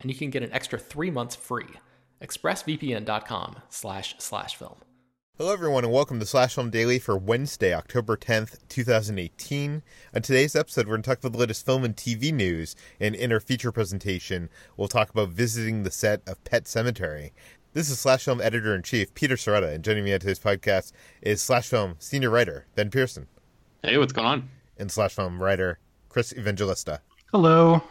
and you can get an extra three months free. ExpressVPN.com slash slash film. Hello, everyone, and welcome to Slash Film Daily for Wednesday, October 10th, 2018. On today's episode, we're going to talk about the latest film and TV news, and in our feature presentation, we'll talk about visiting the set of Pet Sematary. This is Slash Film Editor in Chief, Peter Sciretta, and joining me on today's podcast is Slash Film Senior Writer, Ben Pearson. Hey, what's going on? And Slash Film Writer, Chris Evangelista. Hello.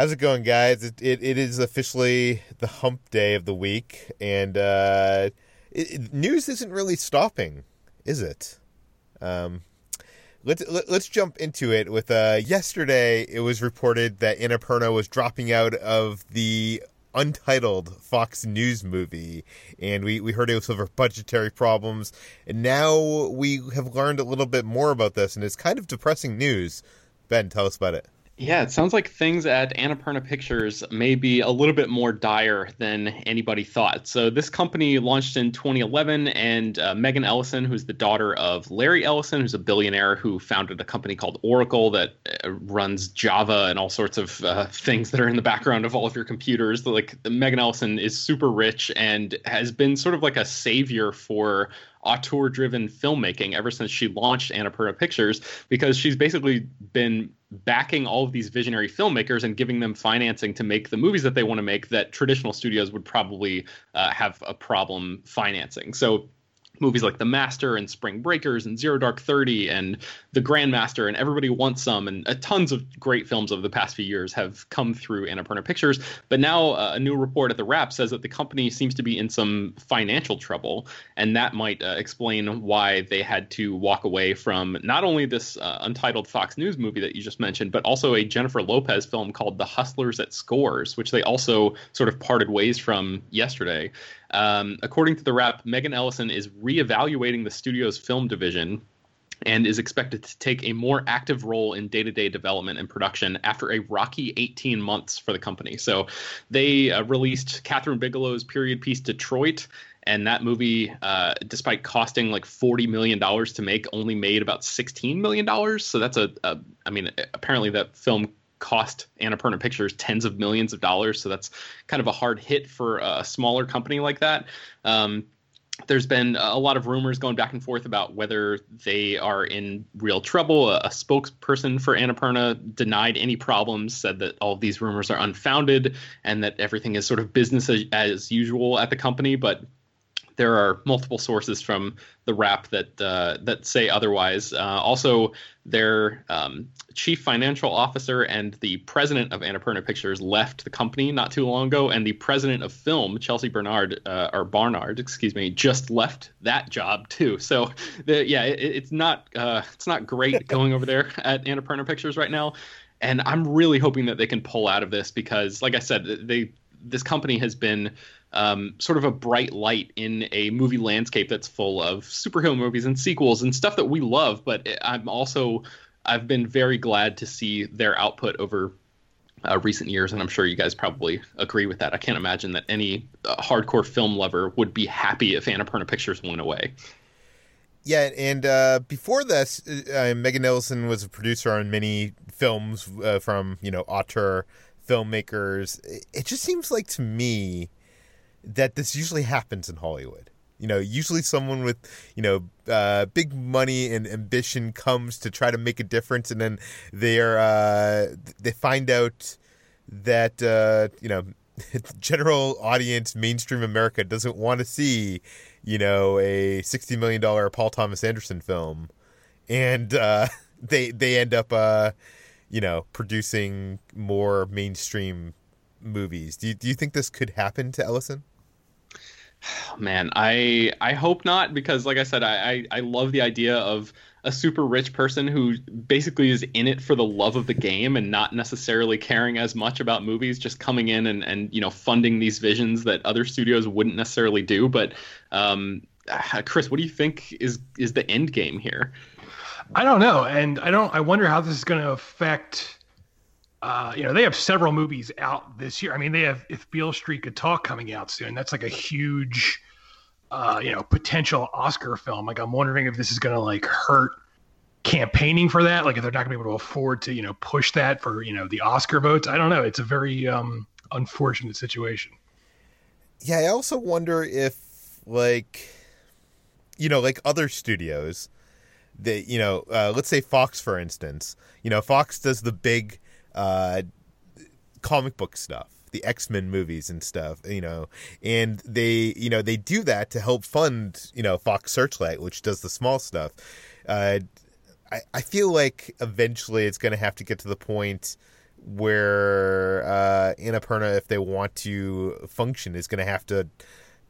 How's it going, guys? It, it, it is officially the hump day of the week, and uh, it, news isn't really stopping, is it? Um, let's let, us let us jump into it. With uh, yesterday, it was reported that Annapurna was dropping out of the untitled Fox News movie, and we, we heard it was over budgetary problems. And now we have learned a little bit more about this, and it's kind of depressing news. Ben, tell us about it. Yeah, it sounds like things at Annapurna Pictures may be a little bit more dire than anybody thought. So, this company launched in 2011, and uh, Megan Ellison, who's the daughter of Larry Ellison, who's a billionaire who founded a company called Oracle that uh, runs Java and all sorts of uh, things that are in the background of all of your computers. Like, Megan Ellison is super rich and has been sort of like a savior for auteur driven filmmaking ever since she launched Annapurna Pictures because she's basically been backing all of these visionary filmmakers and giving them financing to make the movies that they want to make that traditional studios would probably uh, have a problem financing. So movies like The Master and Spring Breakers and Zero Dark Thirty and The Grandmaster and Everybody Wants Some and uh, tons of great films over the past few years have come through Annapurna Pictures. But now uh, a new report at the Wrap says that the company seems to be in some financial trouble, and that might uh, explain why they had to walk away from not only this uh, untitled Fox News movie that you just mentioned, but also a Jennifer Lopez film called The Hustlers at Scores, which they also sort of parted ways from yesterday. Um, according to the Wrap, Megan Ellison is reevaluating the studio's film division and is expected to take a more active role in day-to-day development and production after a rocky 18 months for the company. So they uh, released Kathryn Bigelow's period piece Detroit and that movie, uh, despite costing like forty million dollars to make, only made about sixteen million dollars. So that's a, a, I mean, apparently that film cost Annapurna Pictures tens of millions of dollars. So that's kind of a hard hit for a smaller company like that. Um, there's been a lot of rumors going back and forth about whether they are in real trouble. A, a spokesperson for Annapurna denied any problems, said that all of these rumors are unfounded and that everything is sort of business as, as usual at the company. But there are multiple sources from the Wrap that uh, that say otherwise. Uh, also, their um, chief financial officer and the president of Annapurna Pictures left the company not too long ago, and the president of film, Chelsea Bernard uh, or Barnard, excuse me, just left that job too. So, the, yeah, it, it's not uh, it's not great going over there at Annapurna Pictures right now. And I'm really hoping that they can pull out of this because, like I said, they this company has been um, sort of a bright light in a movie landscape that's full of superhero movies and sequels and stuff that we love. But I'm also I've been very glad to see their output over uh, recent years, and I'm sure you guys probably agree with that. I can't imagine that any uh, hardcore film lover would be happy if Annapurna Pictures went away. Yeah, and uh, before this, uh, Megan Ellison was a producer on many films uh, from you know auteur filmmakers. It just seems like to me that this usually happens in Hollywood. You know, usually someone with you know uh, big money and ambition comes to try to make a difference, and then they're uh, they find out that uh, you know general audience, mainstream America doesn't want to see you know a sixty million dollar Paul Thomas Anderson film, and uh, they they end up uh, you know producing more mainstream movies. Do you, do you think this could happen to Ellison? Man, I I hope not because, like I said, I, I, I love the idea of a super rich person who basically is in it for the love of the game and not necessarily caring as much about movies, just coming in and, and you know funding these visions that other studios wouldn't necessarily do. But um, Chris, what do you think is is the end game here? I don't know, and I don't. I wonder how this is going to affect uh, you know, they have several movies out this year. I mean, they have If Beale Street Could Talk coming out soon. That's like a huge, uh, you know, potential Oscar film. Like, I'm wondering if this is going to like hurt campaigning for that. Like, if they're not going to be able to afford to, you know, push that for, you know, the Oscar votes. I don't know. It's a very um, unfortunate situation. Yeah, I also wonder if, like, you know, like other studios, that you know, uh, let's say Fox, for instance. You know, Fox does the big uh, comic book stuff the x-men movies and stuff you know and they you know they do that to help fund you know fox searchlight which does the small stuff uh, I, I feel like eventually it's going to have to get to the point where uh, Annapurna, if they want to function, is going to have to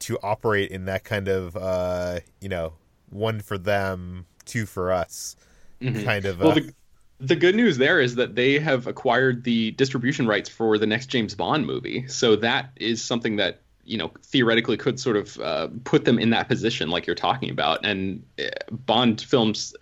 to operate in that kind of uh, you know one for them, two for us mm-hmm. kind of. Well, uh, the, the good news there is that they have acquired the distribution rights for the next James Bond movie. So that is something that you know theoretically could sort of uh, put them in that position, like you're talking about. And uh, Bond films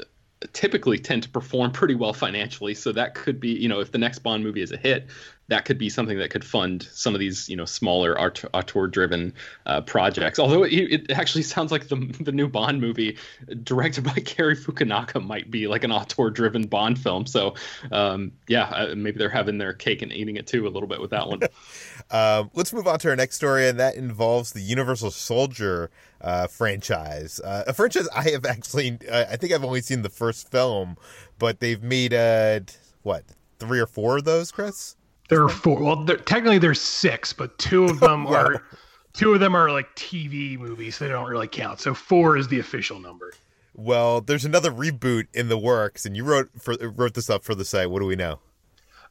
typically tend to perform pretty well financially, so that could be you know if the next Bond movie is a hit, that could be something that could fund some of these you know smaller auteur driven uh, projects. Although it, it, actually sounds like the, the new bond movie directed by Cary Fukunaga might be like an auteur driven bond film. So um, yeah uh, maybe they're having their cake and eating it too a little bit with that one. Um, let's move on to our next story and that involves the universal soldier uh, franchise. Uh, a franchise i have actually uh, i think i've only seen the first film but they've made what three or four of those chris there are four. Well, technically there's six, but two of them wow. are two of them are like TV movies. So they don't really count. So four is the official number. Well, there's another reboot in the works, and you wrote for wrote this up for the site. What do we know?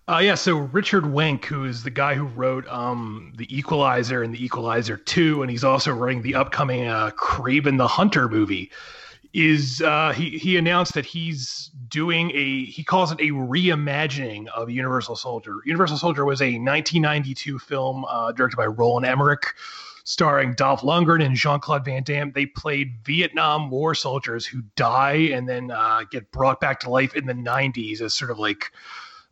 Uh, yeah, so Richard Wenk, who is the guy who wrote um, The Equalizer and The Equalizer 2, and he's also writing the upcoming uh, Kraven the Hunter movie is uh, he he announced that he's doing a he calls it a reimagining of Universal Soldier. Universal Soldier was a 1992 film uh, directed by Roland Emmerich, starring Dolph Lundgren and Jean Claude Van Damme. They played Vietnam War soldiers who die and then uh, get brought back to life in the 90s as sort of like.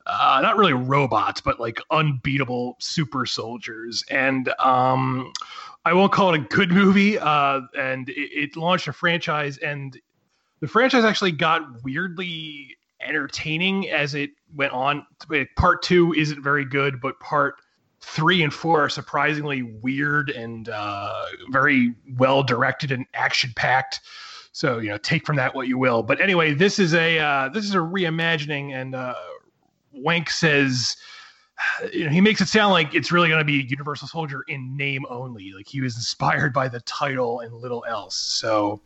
Uh, not really robots, but like unbeatable super soldiers. And um, I won't call it a good movie. Uh, and it, it, launched a franchise, and the franchise actually got weirdly entertaining as it went on. Part two isn't very good, but part three and four are surprisingly weird and uh, very well directed and action packed. So you know, take from that what you will. But anyway, this is a uh, this is a reimagining, and uh, Wenk says you know, he makes it sound like it's really going to be Universal Soldier in name only. Like he was inspired by the title and little else. So,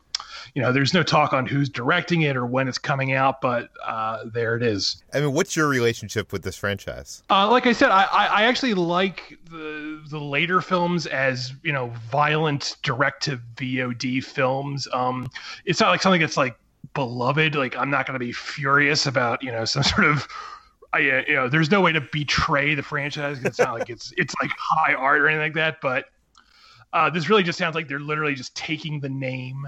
you know, there's no talk on who's directing it or when it's coming out, but uh, there it is. I mean, what's your relationship with this franchise? Uh, like I said, I, I actually like the the later films as you know, violent direct to VOD films. Um, it's not like something that's like beloved. Like I'm not going to be furious about you know some sort of I, you know, there's no way to betray the franchise. It's not like it's it's like high art or anything like that. But uh, this really just sounds like they're literally just taking the name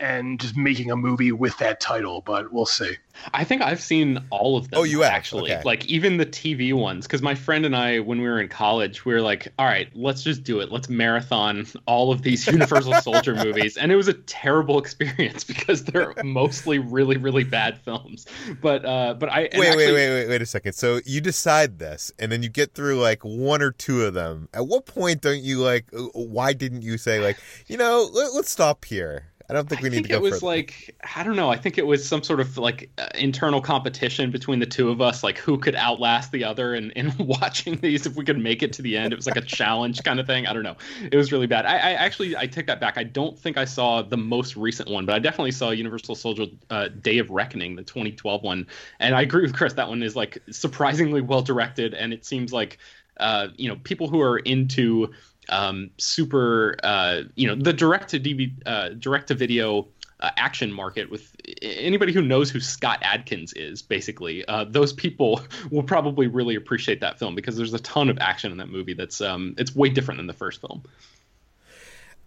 and just making a movie with that title, but we'll see. I think I've seen all of them. Oh, you have? actually, Okay. like even the TV ones. Because my friend and I, when we were in college, we were like, "All right, let's just do it. Let's marathon all of these Universal Soldier movies." And it was a terrible experience because they're mostly really, really bad films. But, uh, but I and Wait, actually, wait, wait, wait, wait a second. So you decide this, and then you get through like one or two of them. At what point don't you like? uh, Why didn't you say like, you know, let, let's stop here? I don't think we I need think to go it was further. like I don't know. I think it was some sort of like uh, internal competition between the two of us, like who could outlast the other. And in watching these, if we could make it to the end, it was like a challenge kind of thing. I don't know. It was really bad. I, I actually I take that back. I don't think I saw the most recent one, but I definitely saw Universal Soldier uh, Day of Reckoning, the 2012 one. And I agree with Chris. That one is like surprisingly well directed, and it seems like uh, you know people who are into um, super, uh, you know, the direct to DV, uh, direct to video uh, action market with anybody who knows who Scott Adkins is, basically, uh, those people will probably really appreciate that film because there's a ton of action in that movie. That's um, it's way different than the first film.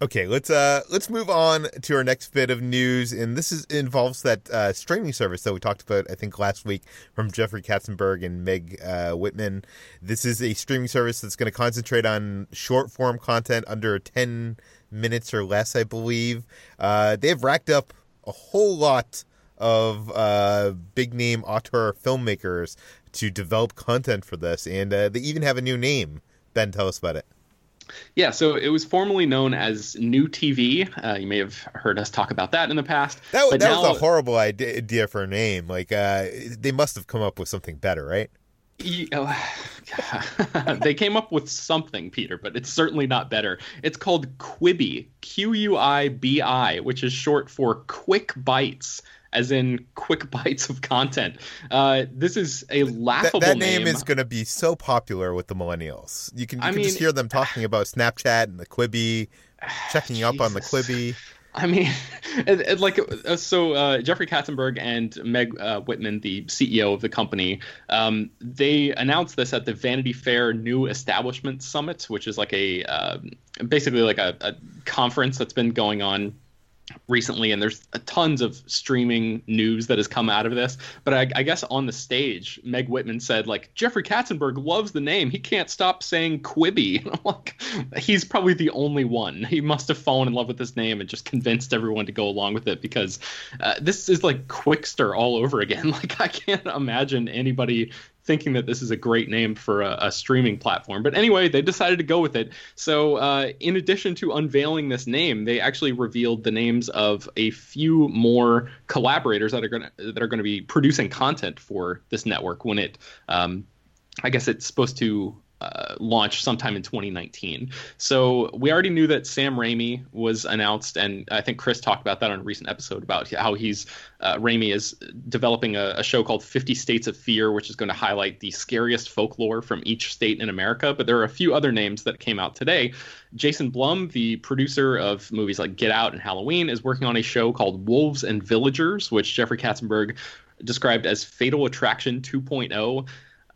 Okay, let's uh let's move on to our next bit of news, and this is involves that uh, streaming service that we talked about I think last week from Jeffrey Katzenberg and Meg uh, Whitman. This is a streaming service that's going to concentrate on short form content under ten minutes or less, I believe. Uh, they have racked up a whole lot of uh, big name auteur filmmakers to develop content for this, and uh, they even have a new name. Ben, tell us about it. Yeah, so it was formerly known as New TV. Uh, you may have heard us talk about that in the past. That, that now, was a horrible idea, for a name. Like, uh, they must have come up with something better, right? Oh, they came up with something, Peter, but it's certainly not better. It's called Quibi, Q U I B I, which is short for Quick Bites, as in quick bites of content. Uh, this is a laughable that name, is going to be so popular with the millennials. You can, you I can just hear them talking about Snapchat and the Quibi, checking up on the Jesus. Quibi. I mean, like uh, so. Uh, Jeffrey Katzenberg and Meg uh, Whitman, the CEO of the company, um, they announced this at the Vanity Fair New Establishment Summit, which is like a uh, basically like a, a conference that's been going on recently and there's tons of streaming news that has come out of this but I, I guess on the stage meg whitman said like jeffrey katzenberg loves the name. He can't stop saying Quibi. i'm like he's probably the only one. He must have fallen in love with this name and just convinced everyone to go along with it because uh, this is like Qwikster all over again. Like i can't imagine anybody thinking that this is a great name for a, a streaming platform. But anyway, they decided to go with it. So, uh, in addition to unveiling this name, they actually revealed the names of a few more collaborators that are going to that are going to be producing content for this network when it. Um, I guess it's supposed to uh, launch sometime in 2019. So we already knew that Sam Raimi was announced, and I think Chris talked about that on a recent episode about how he's uh, Raimi is developing a, a show called 50 States of Fear, which is going to highlight the scariest folklore from each state in America. But there are a few other names that came out today. Jason Blum, the producer of movies like Get Out and Halloween, is working on a show called Wolves and Villagers, which Jeffrey Katzenberg described as Fatal Attraction 2.0.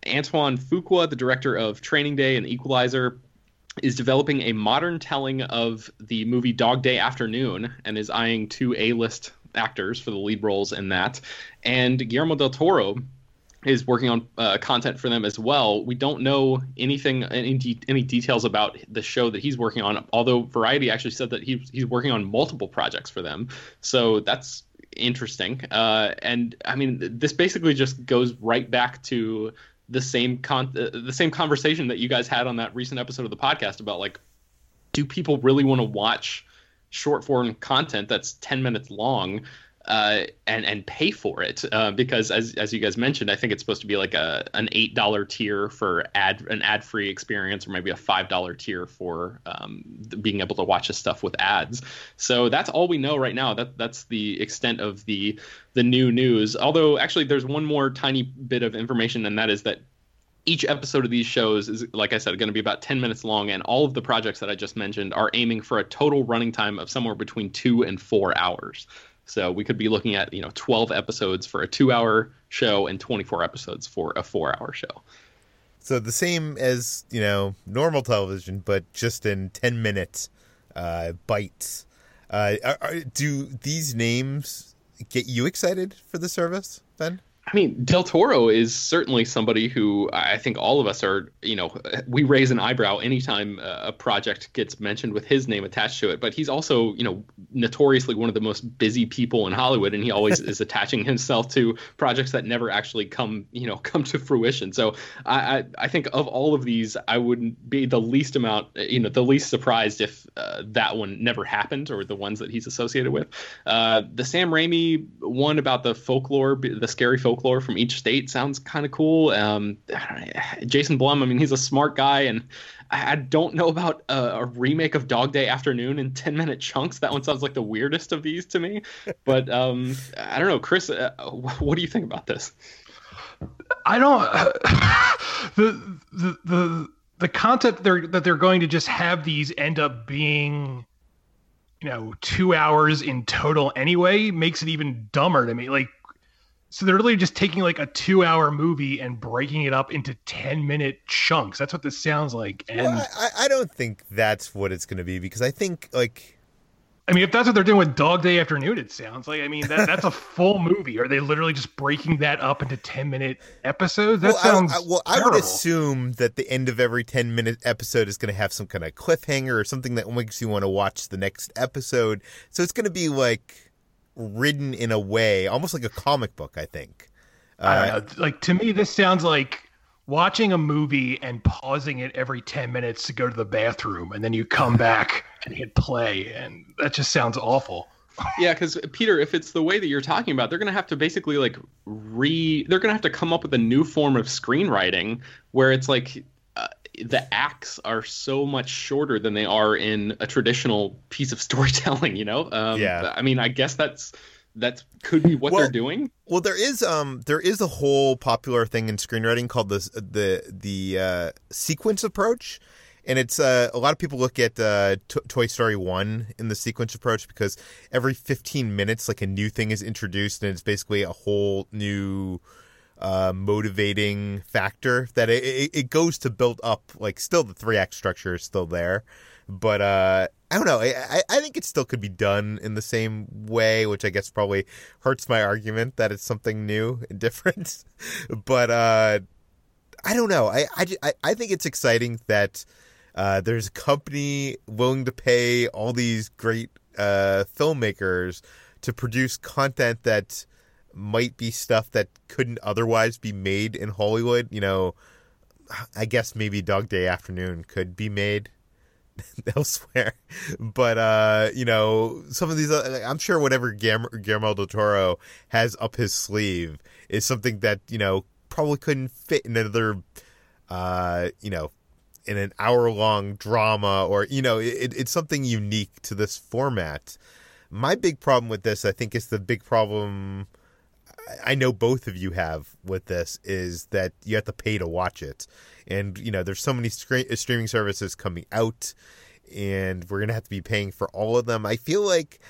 Antoine Fuqua, the director of Training Day and Equalizer, is developing a modern telling of the movie Dog Day Afternoon and is eyeing two A-list actors for the lead roles in that. And Guillermo del Toro is working on uh, content for them as well. We don't know anything, any, de- any details about the show that he's working on. Although Variety actually said that he's he's working on multiple projects for them, so that's interesting. Uh, and I mean, this basically just goes right back to the same con- uh, the same conversation that you guys had on that recent episode of the podcast about like, do people really want to watch short form content that's 10 minutes long uh, and and pay for it uh, because as as you guys mentioned, I think it's supposed to be like a an eight dollar tier for ad an ad free experience, or maybe a five dollar tier for um, being able to watch this stuff with ads. So that's all we know right now. That that's the extent of the the new news. Although actually, there's one more tiny bit of information, and that is that each episode of these shows is, like I said, going to be about 10 minutes long, and all of the projects that I just mentioned are aiming for a total running time of somewhere between two and four hours. So we could be looking at you know 12 episodes for a two-hour show and 24 episodes for a four-hour show. So the same as you know normal television, but just in ten minute uh, bites. Uh, are, are, do these names get you excited for the service, Ben? I mean, Del Toro is certainly somebody who I think all of us are, you know, we raise an eyebrow anytime a project gets mentioned with his name attached to it. But he's also, you know, notoriously one of the most busy people in Hollywood, and he always is attaching himself to projects that never actually come, you know, come to fruition. So I, I, I think of all of these, I wouldn't be the least amount, you know, the least surprised if uh, that one never happened or the ones that he's associated with. Uh, the Sam Raimi one about the folklore, the scary folklore folklore from each state sounds kind of cool. Um, Jason Blum, I mean, he's a smart guy, and I don't know about a, a, remake of Dog Day Afternoon in 10 minute chunks. That one sounds like the weirdest of these to me. But um, I don't know, Chris, uh, what do you think about this? I don't. Uh, the, the, the, the concept they're, that they're going to just have these end up being you know two hours in total anyway makes it even dumber to me like so they're literally just taking like a two hour movie and breaking it up into 10 minute chunks. That's what this sounds like. And well, I, I don't think that's what it's going to be because I think like. I mean, if that's what they're doing with Dog Day Afternoon, it sounds like. I mean, that, that's a full movie. Are they literally just breaking that up into 10 minute episodes? That well, sounds. I, I, well, terrible. I would assume that the end of every 10 minute episode is going to have some kind of cliffhanger or something that makes you want to watch the next episode. So it's going to be like written in a way almost like a comic book. I think. Uh, like to me, this sounds like watching a movie and pausing it every 10 minutes to go to the bathroom and then you come back and hit play and that just sounds awful yeah because peter if it's the way that you're talking about they're going to have to basically like re they're going to have to come up with a new form of screenwriting where it's like the acts are so much shorter than they are in a traditional piece of storytelling. You know, um, yeah. I mean, I guess that's that could be what well, they're doing. Well, there is um there is a whole popular thing in screenwriting called the the the uh, sequence approach. And it's uh, a lot of people look at uh, T- Toy Story 1 in the sequence approach because every 15 minutes, like a new thing is introduced, and it's basically a whole new uh, motivating factor that it, it, it, goes to build up like still the three act structure is still there but uh, i don't know. I, I think it still could be done in the same way which i guess probably hurts my argument that it's something new and different but uh, i don't know. I, I, I think it's exciting that uh, there's a company willing to pay all these great uh, filmmakers to produce content that might be stuff that couldn't otherwise be made in Hollywood. You know, I guess maybe Dog Day Afternoon could be made elsewhere, but uh, you know, some of these, uh, I'm sure whatever Guillermo del Toro has up his sleeve is something that you know probably couldn't fit in another, uh, you know, in an hour long drama or you know, it, it's something unique to this format. My big problem with this, I think, is the big problem I know both of you have with this is that you have to pay to watch it, and you know there's so many uh, streaming services coming out, and we're gonna have to be paying for all of them. I feel like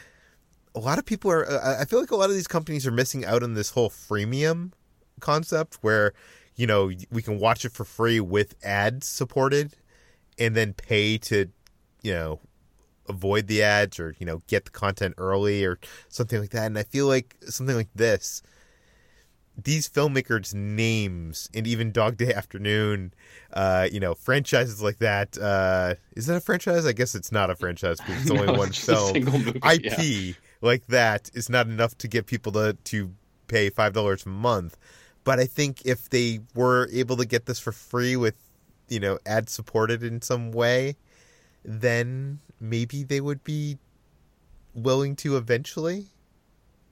a lot of people are. Uh, I feel like a lot of these companies are missing out on this whole freemium concept where you know we can watch it for free with ads supported, and then pay to you know avoid the ads or you know get the content early or something like that. And I feel like something like this these filmmakers' names and even Dog Day Afternoon, uh, you know, franchises like that. Uh, is that a franchise? I guess it's not a franchise because it's only no, one film. IP yeah. like that is not enough to get people to to pay five dollars a month. But I think if they were able to get this for free with, you know, ad supported in some way, then maybe they would be willing to eventually.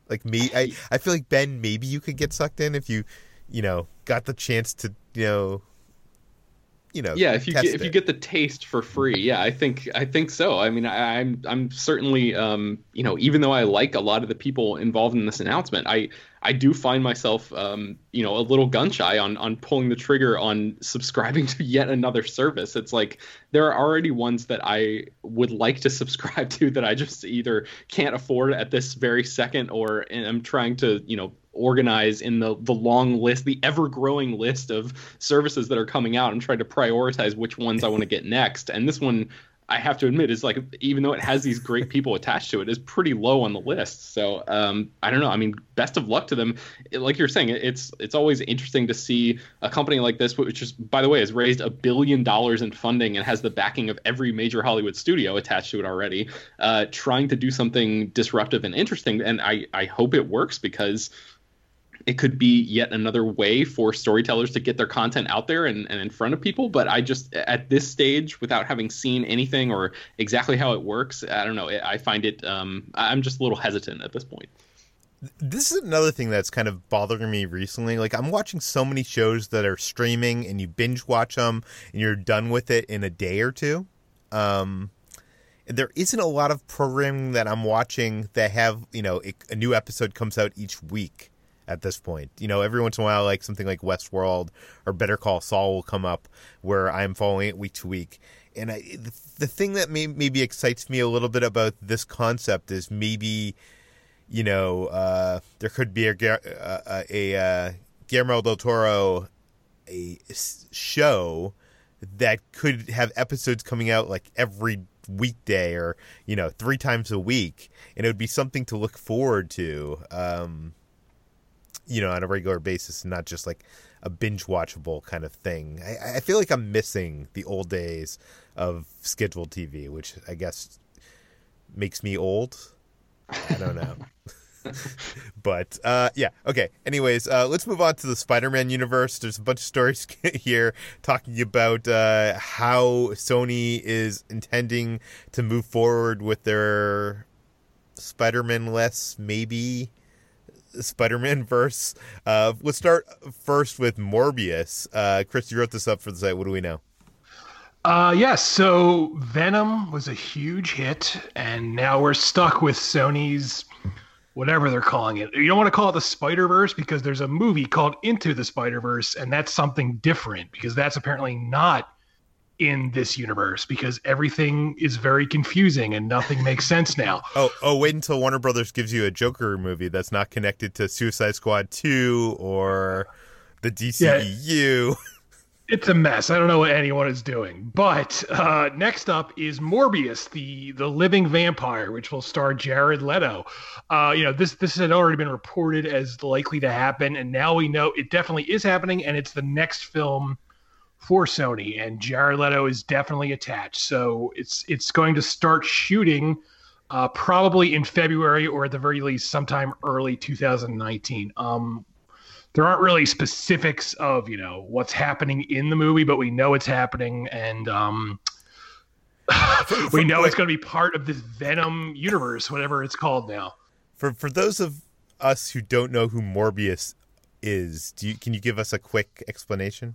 Like me, I I feel like Ben, maybe you could get sucked in if you, you know, got the chance to, you know, you know. Yeah, if you get, if you get the taste for free, yeah, I think I think so. I mean, I, am I'm, I'm certainly, um, you know, even though I like a lot of the people involved in this announcement, I I do find myself, um, you know, a little gun shy on on pulling the trigger on subscribing to yet another service. It's like there are already ones that I would like to subscribe to that I just either can't afford at this very second, or am trying to, you know, organize in the the long list, the ever growing list of services that are coming out. I'm trying to prioritize which ones I want to get next, and this one I have to admit is like even though it has these great people attached to it, is pretty low on the list. So um, I don't know. I mean, best of luck to them. It, like you're saying, it's it's always interesting to see a company like this, which is by the way has raised a billion dollars in funding and has the backing of every major Hollywood studio attached to it already, uh, trying to do something disruptive and interesting. And I I hope it works because it could be yet another way for storytellers to get their content out there and, and in front of people. But I just, at this stage, without having seen anything or exactly how it works, I don't know. I find it, um, I'm just a little hesitant at this point. This is another thing that's kind of bothering me recently. Like, I'm watching so many shows that are streaming and you binge watch them and you're done with it in a day or two. Um, there isn't a lot of programming that I'm watching that have, you know, a new episode comes out each week at this point. You know, every once in a while, like something like Westworld or Better Call Saul will come up where I'm following it week to week. And I, the, the thing that may, maybe excites me a little bit about this concept is maybe, you know, uh, there could be a, a, a, a Guillermo del Toro a show that could have episodes coming out like every weekday or you know three times a week and it would be something to look forward to um you know, on a regular basis and not just like a binge watchable kind of thing. I, I feel like I'm missing the old days of scheduled TV, which I guess makes me old. I don't know. but uh, yeah, okay. Anyways, uh, let's move on to the Spider-Man universe. There's a bunch of stories here talking about uh, how Sony is intending to move forward with their Spider-Man less maybe Spider-Man verse. Uh, let's start first with Morbius. Uh, Chris, you wrote this up for the site. What do we know? Uh, yes. So Venom was a huge hit, and now we're stuck with Sony's whatever they're calling it. You don't want to call it the Spider Verse because there's a movie called Into the Spider Verse, and that's something different because that's apparently not in this universe because everything is very confusing and nothing makes sense now. Oh, oh, wait until Warner Brothers gives you a Joker movie that's not connected to Suicide Squad 2 or the DCEU. Yeah, it's a mess. I don't know what anyone is doing. But uh, next up is Morbius, the the living vampire, which will star Jared Leto. Uh, you know, this this had already been reported as likely to happen, and now we know it definitely is happening, and it's the next film for Sony, and Jared Leto is definitely attached. So it's it's going to start shooting uh, probably in February or at the very least sometime early 2019. Um, there aren't really specifics of you know what's happening in the movie, but we know it's happening, and um, we know it's going to be part of this Venom universe, whatever it's called now. For for those of us who don't know who Morbius is, you, can you give us a quick explanation?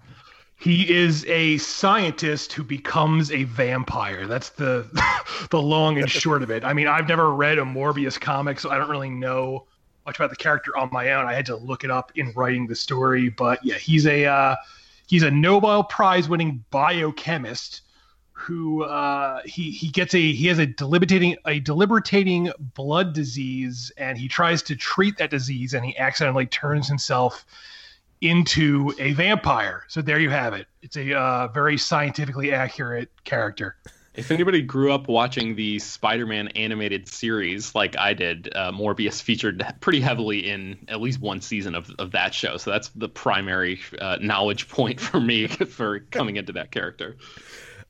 He is a scientist who becomes a vampire. That's the the long and short of it. I mean, I've never read a Morbius comic, so I don't really know much about the character on my own. I had to look it up in writing the story, but yeah, he's a uh, he's a Nobel Prize winning biochemist who uh, he he gets a he has a debilitating a debilitating blood disease, and he tries to treat that disease, and he accidentally turns himself into a vampire. So there you have it. It's a uh, very scientifically accurate character. If anybody grew up watching the Spider-Man animated series like I did, uh, Morbius featured pretty heavily in at least one season of, of that show. So that's the primary uh, knowledge point for me for coming into that character.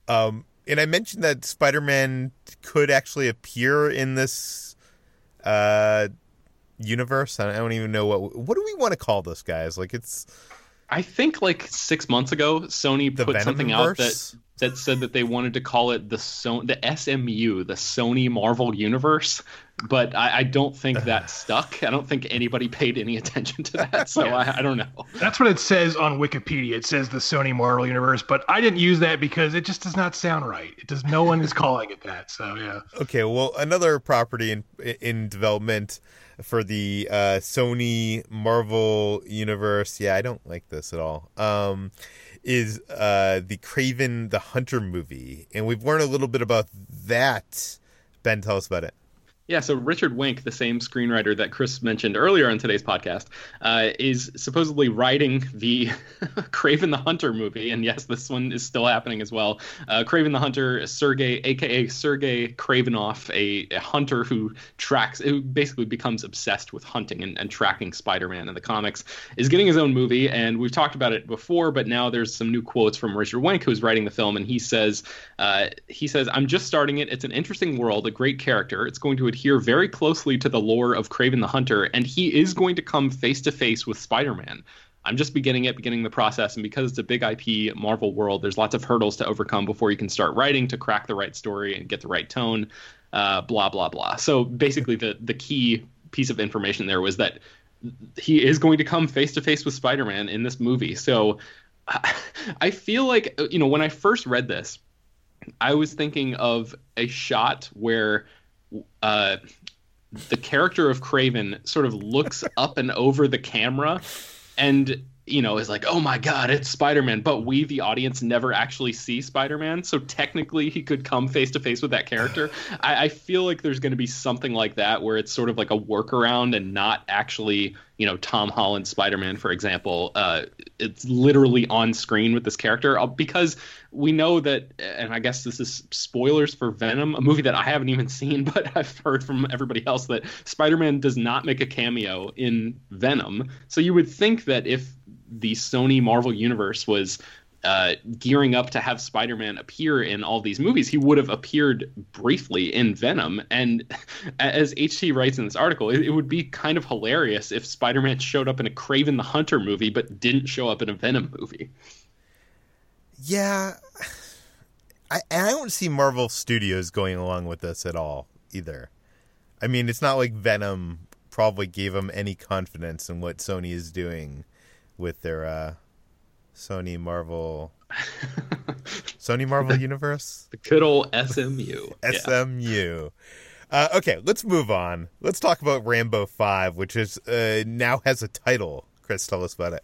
Um, and I mentioned that Spider-Man could actually appear in this uh, universe. I don't even know what what do we want to call this, guys. Like it's. I think like six months ago, Sony the put something out that that said that they wanted to call it the so the SMU, the Sony Marvel Universe, but I, I don't think that stuck. I don't think anybody paid any attention to that, so I, I, don't know. That's what it says on Wikipedia. It says the Sony Marvel Universe, but I didn't use that because it just does not sound right. It does. No one is calling it that. So yeah. Okay. Well, another property in in development for the uh, Sony Marvel universe. Yeah, I don't like this at all. Um, is uh, the Kraven the Hunter movie, and we've learned a little bit about that. Ben, tell us about it. Yeah, so Richard Wenk, the same screenwriter that Chris mentioned earlier on today's podcast, uh, is supposedly writing the Kraven the Hunter movie, and yes, this one is still happening as well. Uh, Kraven the Hunter, Sergey, aka Sergey Kravinoff, a, a, hunter who tracks, who basically becomes obsessed with hunting and, and tracking Spider-Man in the comics, is getting his own movie, and we've talked about it before, but now there's some new quotes from Richard Wenk, who's writing the film, and he says, uh, he says, "I'm just starting it. It's an interesting world, a great character. It's going to adhere very closely to the lore of Kraven the Hunter, and he is going to come face to face with Spider Man. I'm just beginning it, beginning the process, and because it's a big IP Marvel world, there's lots of hurdles to overcome before you can start writing to crack the right story and get the right tone. Uh, blah blah blah. So basically, the the key piece of information there was that he is going to come face to face with Spider-Man in this movie. So I feel like you know when I first read this, I was thinking of a shot where uh, the character of Kraven sort of looks up and over the camera and you know is like oh my god it's spider-man. But we the audience never actually see spider-man. So technically he could come face to face with that character. I, I, feel like there's going to be something like that where it's sort of like a workaround and not actually you know tom holland spider-man for example. Uh, it's literally on screen with this character uh, because we know that and i guess this is spoilers for venom a movie that i haven't even seen but i've heard from everybody else that spider-man does not make a cameo in venom. So you would think that if the Sony Marvel universe was uh, gearing up to have Spider-Man appear in all these movies, he would have appeared briefly in Venom. And as HT writes in this article, it, it, would be kind of hilarious if Spider-Man showed up in a Kraven the Hunter movie but didn't show up in a Venom movie. Yeah, I I don't see Marvel Studios going along with this at all either. I mean, it's not like Venom probably gave them any confidence in what Sony is doing with their uh, Sony Marvel Sony Marvel the, Universe. The good old SMU. SMU. Uh, okay, let's move on. Let's talk about Rambo Five, which is uh, now has a title. Chris, tell us about it.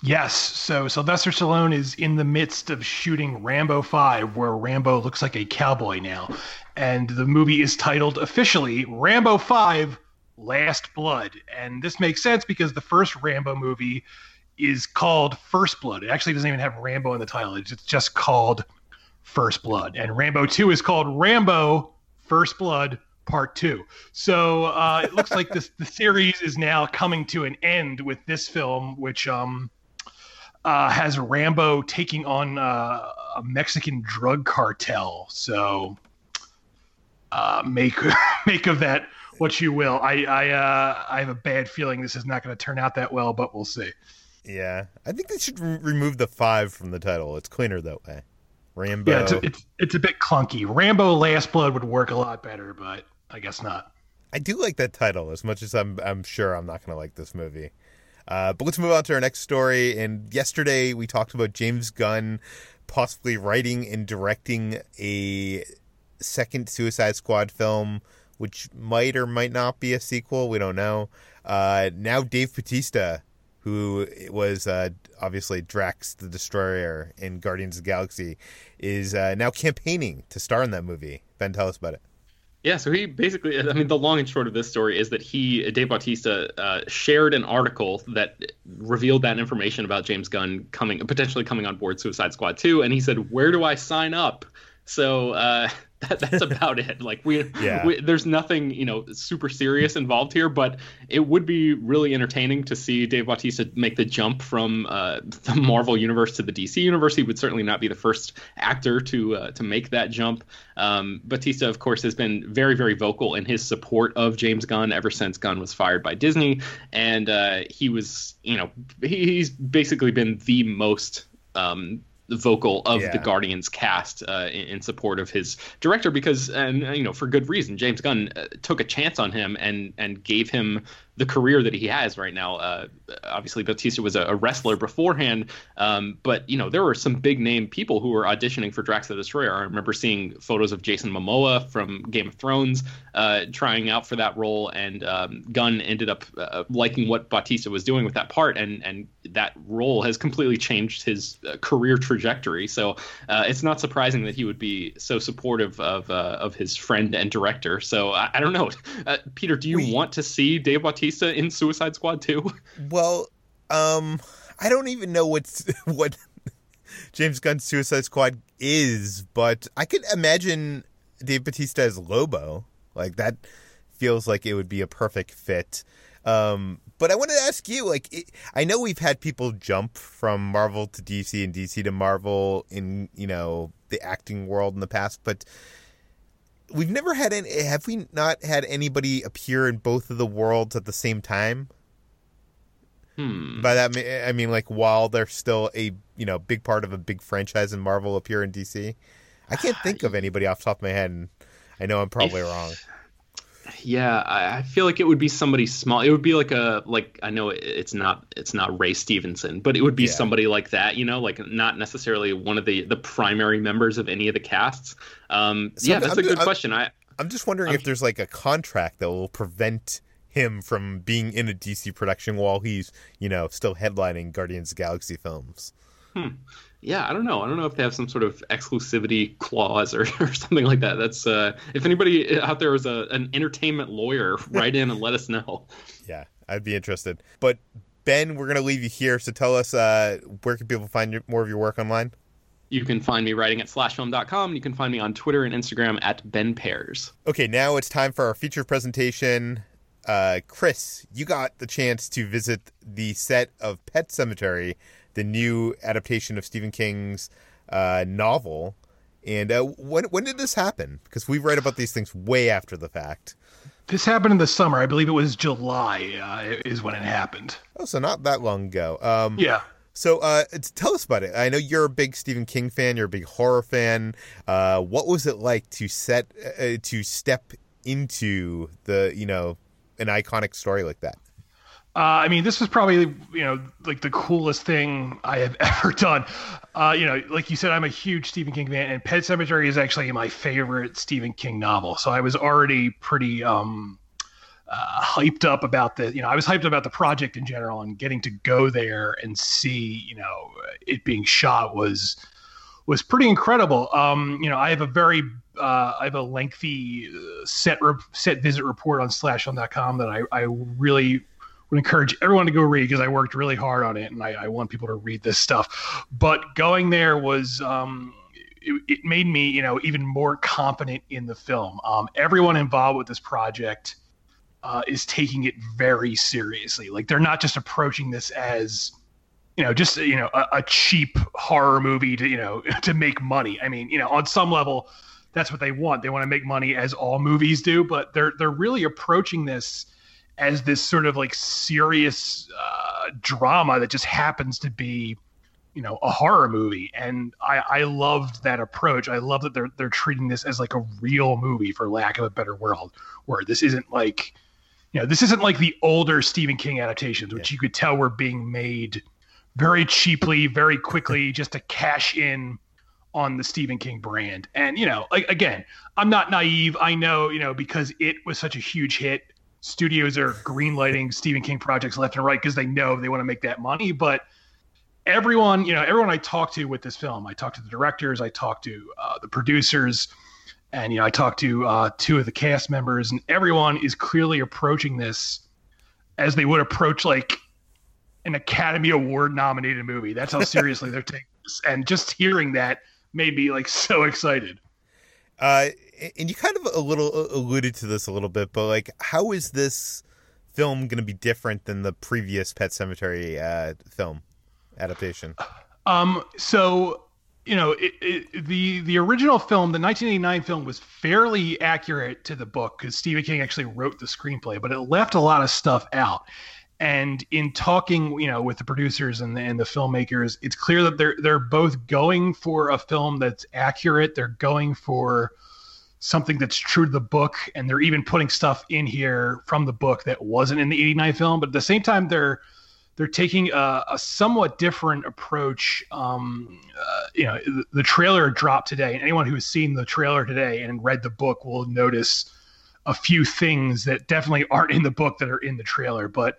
Yes, so Sylvester Stallone is in the midst of shooting Rambo 5, where Rambo looks like a cowboy now. And the movie is titled officially Rambo 5 Last Blood. And this makes sense because the first Rambo movie is called First Blood. It actually doesn't even have Rambo in the title, it's just called First Blood. And Rambo 2 is called Rambo First Blood Part 2. So uh, it looks like this the series is now coming to an end with this film, which um, uh, has Rambo taking on uh, a Mexican drug cartel. So uh, make make of that what you will. I I uh, I have a bad feeling this is not going to turn out that well, but we'll see. Yeah, I think they should re- remove the five from the title. It's cleaner that way. Rambo. Yeah, it's a, it's, it's a bit clunky. Rambo Last Blood would work a lot better, but I guess not. I do like that title as much as I'm I'm sure I'm not going to like this movie. Uh, but let's move on to our next story. And yesterday we talked about James Gunn possibly writing and directing a second Suicide Squad film which might or might not be a sequel. We don't know. Uh, now Dave Bautista, who was uh, obviously Drax the Destroyer in Guardians of the Galaxy, is uh, now campaigning to star in that movie. Ben, tell us about it. Yeah, so he basically, I mean, the long and short of this story is that he, Dave Bautista, uh, shared an article that revealed that information about James Gunn coming, potentially coming on board Suicide Squad 2. And he said, Where do I sign up? So uh, that, that's about it. Like we, yeah. we, there's nothing you know super serious involved here, but it would be really entertaining to see Dave Bautista make the jump from uh, the Marvel universe to the DC universe. He would certainly not be the first actor to uh, to make that jump. Um, Bautista, of course, has been very very vocal in his support of James Gunn ever since Gunn was fired by Disney, and uh, he was you know he, he's basically been the most um, vocal of yeah. the Guardians cast uh, in, in, support of his director because and you know for good reason James Gunn uh, took a chance on him and and gave him the career that he has right now. Uh, obviously, Bautista was a, a wrestler beforehand, um, but you know there were some big name people who were auditioning for Drax the Destroyer. I remember seeing photos of Jason Momoa from Game of Thrones uh, trying out for that role, and um, Gunn ended up uh, liking what Bautista was doing with that part, and and that role has completely changed his uh, career trajectory. So uh, it's not surprising that he would be so supportive of uh, of his friend and director. So I, I don't know, Peter. Do you we, want to see Dave Bautista in Suicide Squad too? Well, um, I don't even know what's what James Gunn's Suicide Squad is, but I could imagine Dave Bautista as Lobo. Like that feels like it would be a perfect fit. Um, but I wanted to ask you, like, it, I know we've had people jump from Marvel to DC and DC to Marvel in you know the acting world in the past, but we've never had any. Have we not had anybody appear in both of the worlds at the same time? Hmm. By that I mean like while they're still a you know big part of a big franchise in Marvel appear in DC. I can't think of anybody off the top of my head, and I know I'm probably if, wrong. Yeah, I feel like it would be somebody small. It would be like a like I know it's not it's not Ray Stevenson, but it would be yeah. somebody like that. You know, like not necessarily one of the the primary members of any of the casts. Um, so yeah, I'm, that's I'm, a good I'm, question. I I'm just wondering if there's like a contract that will prevent him from being in a DC production while he's you know still headlining Guardians of Galaxy films. Hmm yeah, I don't know. I don't know if they have some sort of exclusivity clause or, or something like that. That's uh, if anybody out there is a an entertainment lawyer, write in and let us know. Yeah, I'd be interested. But Ben, we're gonna leave you here. So tell us uh, where can people find more of your work online? You can find me writing at slashfilm.com. You can find me on Twitter and Instagram at Ben Pears. Okay, now it's time for our feature presentation. Uh, Chris, you got the chance to visit the set of Pet Sematary the new adaptation of Stephen King's uh, novel. And uh, when when did this happen? Because we write about these things way after the fact. This happened in the summer. I believe it was July uh, is when it happened. Oh, so not that long ago. Um, yeah. So uh, tell us about it. I know you're a big Stephen King fan. You're a big horror fan. Uh, what was it like to set uh, to step into the you know an iconic story like that? Uh, I mean, this was probably you know like the coolest thing I have ever done. Uh, you know, like you said, I'm a huge Stephen King fan, and Pet Sematary is actually my favorite Stephen King novel. So I was already pretty um, uh, hyped up about the you know I was hyped about the project in general, and getting to go there and see you know it being shot was was pretty incredible. Um, you know, I have a very uh, I have a lengthy uh, set re- set visit report on slashfilm.com that I, I really would encourage everyone to go read because I worked really hard on it and I, I, want people to read this stuff. But going there was um, it, it, made me, you know, even more confident in the film. Um, everyone involved with this project uh, is taking it very seriously. Like they're not just approaching this as you know just you know a, a cheap horror movie to you know to make money. I mean, you know, on some level that's what they want. They want to make money as all movies do, but they're they're really approaching this as this sort of like serious uh, drama that just happens to be you know a horror movie. And I, I loved that approach. I love that they're they're treating this as like a real movie for lack of a better word where this isn't like you know this isn't like the older stephen king adaptations which yeah. you could tell were being made very cheaply very quickly just to cash in on the stephen king brand. And you know like again i'm not naive. I know you know because it was such a huge hit studios are greenlighting Stephen King projects left and right because they know they want to make that money. But everyone, you know, everyone I talked to with this film, I talked to the directors, I talked to uh, the producers, and you know, I talked to uh, two of the cast members, and everyone is clearly approaching this as they would approach like an Academy Award nominated movie. That's how seriously they're taking this. And just hearing that made me like so excited. Uh, and you kind of a little alluded to this a little bit, but like, how is this film going to be different than the previous Pet Sematary uh, film adaptation? Um, so you know, it, it, the the original film, the 1989 film, was fairly accurate to the book because Stephen King actually wrote the screenplay, but it left a lot of stuff out. And in talking, you know, with the producers and the, and the filmmakers, it's clear that they're they're both going for a film that's accurate. They're going for something that's true to the book, and they're even putting stuff in here from the book that wasn't in the '89 film. But at the same time, they're they're taking a, a somewhat different approach. Um, uh, you know, the, the, trailer dropped today, and anyone who has seen the trailer today and read the book will notice a few things that definitely aren't in the book that are in the trailer. But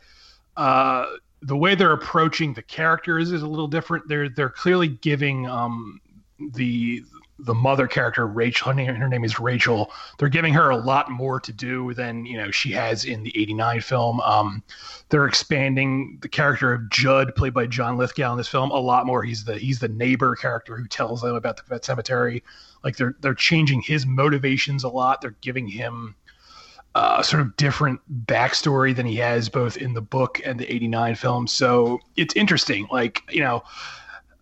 uh, the way they're approaching the characters is a little different. They're they're clearly giving um, the the mother character Rachel her name, her name is Rachel. They're giving her a lot more to do than you know she has in the 89 film. Um, they're expanding the character of Judd played by John Lithgow in this film a lot more. He's the he's the neighbor character who tells them about the cemetery. Like they're they're changing his motivations a lot. They're giving him uh, sort of different backstory than he has both in the book and the 89 film so it's interesting like you know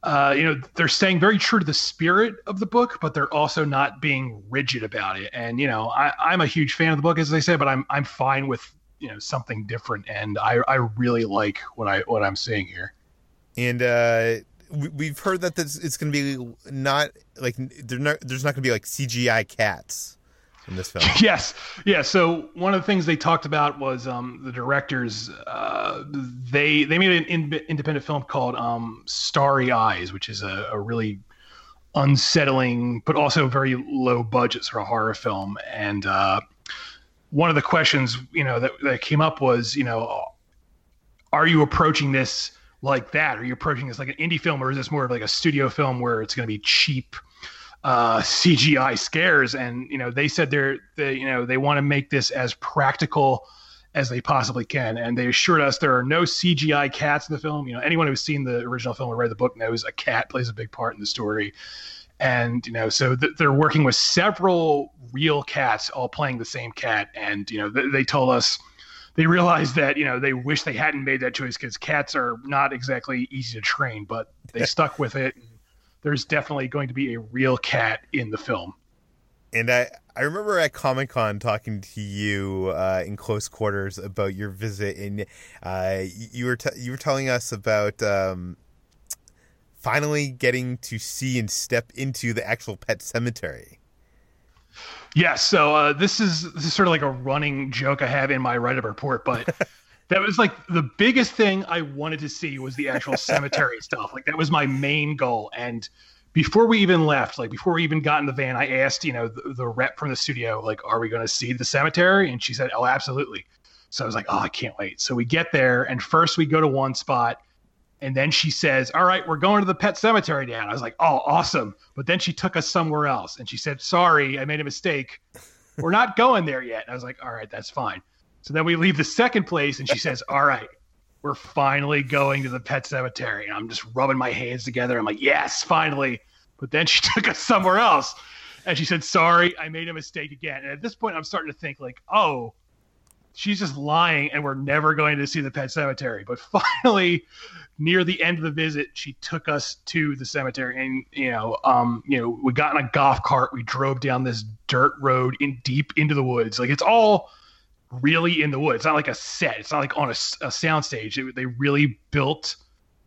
uh, you know, they're staying very true to the spirit of the book, but they're also not being rigid about it. And you know, I, am a huge fan of the book, as they say, but I'm I'm fine with you know something different, and I I really like what I what I'm seeing here. And uh, we, have heard that this, it's going to be not like not, there's not going to be like CGI cats in this film. yes, yeah. So one of the things they talked about was um, the directors. Uh, they they made an in- independent film called um, Starry Eyes, which is a, a, really unsettling but also very low budget sort of horror film. And uh, one of the questions you know that, that came up was you know, are you approaching this like that? Are you approaching this like an indie film, or is this more of like a studio film where it's going to be cheap? Uh, CGI scares, and you know they said they're they you know they want to make this as practical as they possibly can, and they assured us there are no CGI cats in the film. You know, anyone who's seen the original film or read the book knows a cat plays a big part in the story, and you know so th- they're working with several real cats all playing the same cat, and you know th- they told us they realized that you know they wish they hadn't made that choice because cats are not exactly easy to train, but they stuck with it. And, there's definitely going to be a real cat in the film. And I, I remember at Comic Con talking to you uh, in close quarters about your visit, and uh, you were t- you were telling us about um, finally getting to see and step into the actual pet cemetery. Yes, yeah, so uh, this is this is sort of like a running joke I have in my write up report, but that was like the biggest thing I wanted to see was the actual cemetery stuff. Like that was my main goal. And before we even left, like before we even got in the van, I asked, you know, the, the rep from the studio, like, are we going to see the cemetery? And she said, oh, absolutely. So I was like, oh, I can't wait. So we get there, and first we go to one spot, and then she says, all right, we're going to the pet cemetery, Dan. I was like, oh, awesome. But then she took us somewhere else, and she said, sorry, I made a mistake. We're not going there yet. And I was like, all right, that's fine. So then we leave the second place, and she says, "All right, we're finally going to the pet cemetery." And I'm just rubbing my hands together. I'm like, "Yes, finally!" But then she took us somewhere else, and she said, "Sorry, I made a mistake again." And at this point, I'm starting to think like, "Oh, she's just lying, and we're never going to see the pet cemetery." But finally, near the end of the visit, she took us to the cemetery, and you know, um, you know, we got in a golf cart. We drove down this dirt road in deep into the woods. Like it's all really in the woods. It's not like a set. It's not like on a, a sound stage. It, they really built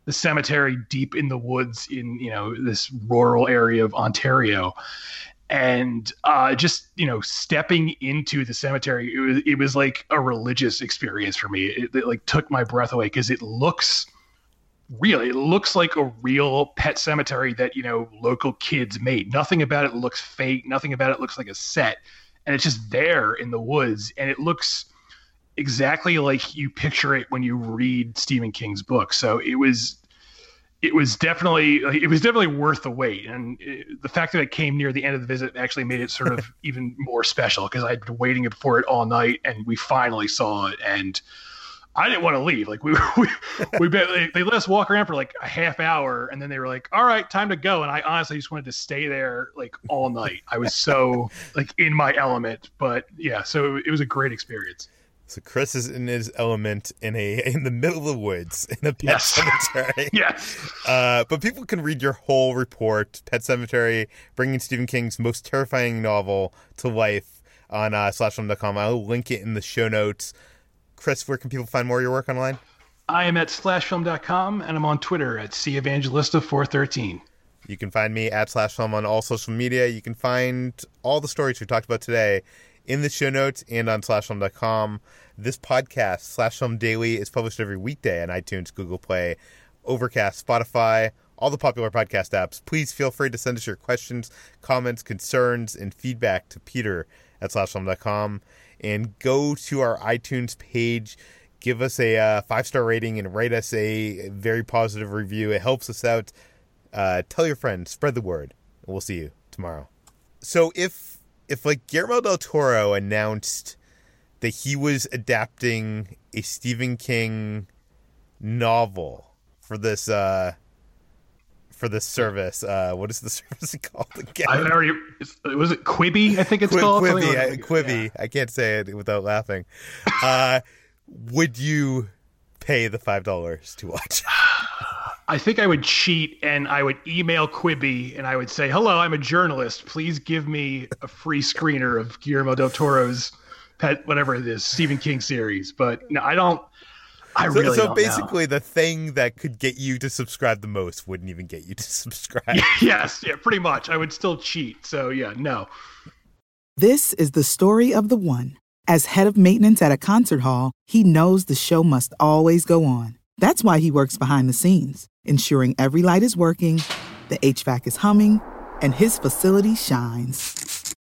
the cemetery deep in the woods in you know this rural area of Ontario, and uh, just you know stepping into the cemetery, it was, it was like a religious experience for me. It, it like took my breath away because it looks real. It looks like a real pet cemetery that you know local kids made. Nothing about it looks fake. Nothing about it looks like a set and it's just there in the woods and it looks exactly like you picture it when you read Stephen King's book. So it was it was definitely it was definitely worth the wait and it, the fact that it came near the end of the visit actually made it sort of even more special because I'd been waiting for it all night and we finally saw it and I didn't want to leave. Like we we we they, they let us walk around for like a half hour, and then they were like, "All right, time to go." And I honestly just wanted to stay there like all night. I was so like in my element. But yeah, so it was a great experience. So Chris is in his element in a in the middle of the woods in a pet yes. cemetery. yes. Uh, but people can read your whole report, Pet Sematary, bringing Stephen King's most terrifying novel to life on uh, slashfilm.com. I'll link it in the show notes. Chris, where can people find more of your work online? I am at slashfilm.com and I'm on Twitter at cevangelista413. You can find me at slashfilm on all social media. You can find all the stories we talked about today in the show notes and on slashfilm.com. This podcast, Slash Film Daily, is published every weekday on iTunes, Google Play, Overcast, Spotify, all the popular podcast apps. Please feel free to send us your questions, comments, concerns, and feedback to Peter at slashfilm.com. And go to our iTunes page, give us a uh, five star rating, and write us a very positive review. It helps us out. Uh, tell your friends, spread the word. We'll see you tomorrow. So if if like Guillermo del Toro announced that he was adapting a Stephen King novel for this uh for this service. Uh, what is the service called again? I already was it Quibi. I think it's Qui- called Quibi. I, Quibi. yeah. I can't say it without laughing. Uh, would you pay the five dollars to watch? I think I would cheat and I would email Quibi and I would say, "Hello, I'm a journalist. Please give me a free screener of Guillermo del Toro's pet, whatever it is, Stephen King series." But no, I don't. I So, really so don't know. basically, the thing that could get you to subscribe the most wouldn't even get you to subscribe. yes, yeah, pretty much. I would still cheat. So yeah, no. This is the story of the one. As head of maintenance at a concert hall, he knows the show must always go on. That's why he works behind the scenes, ensuring every light is working, the HVAC is humming, and his facility shines.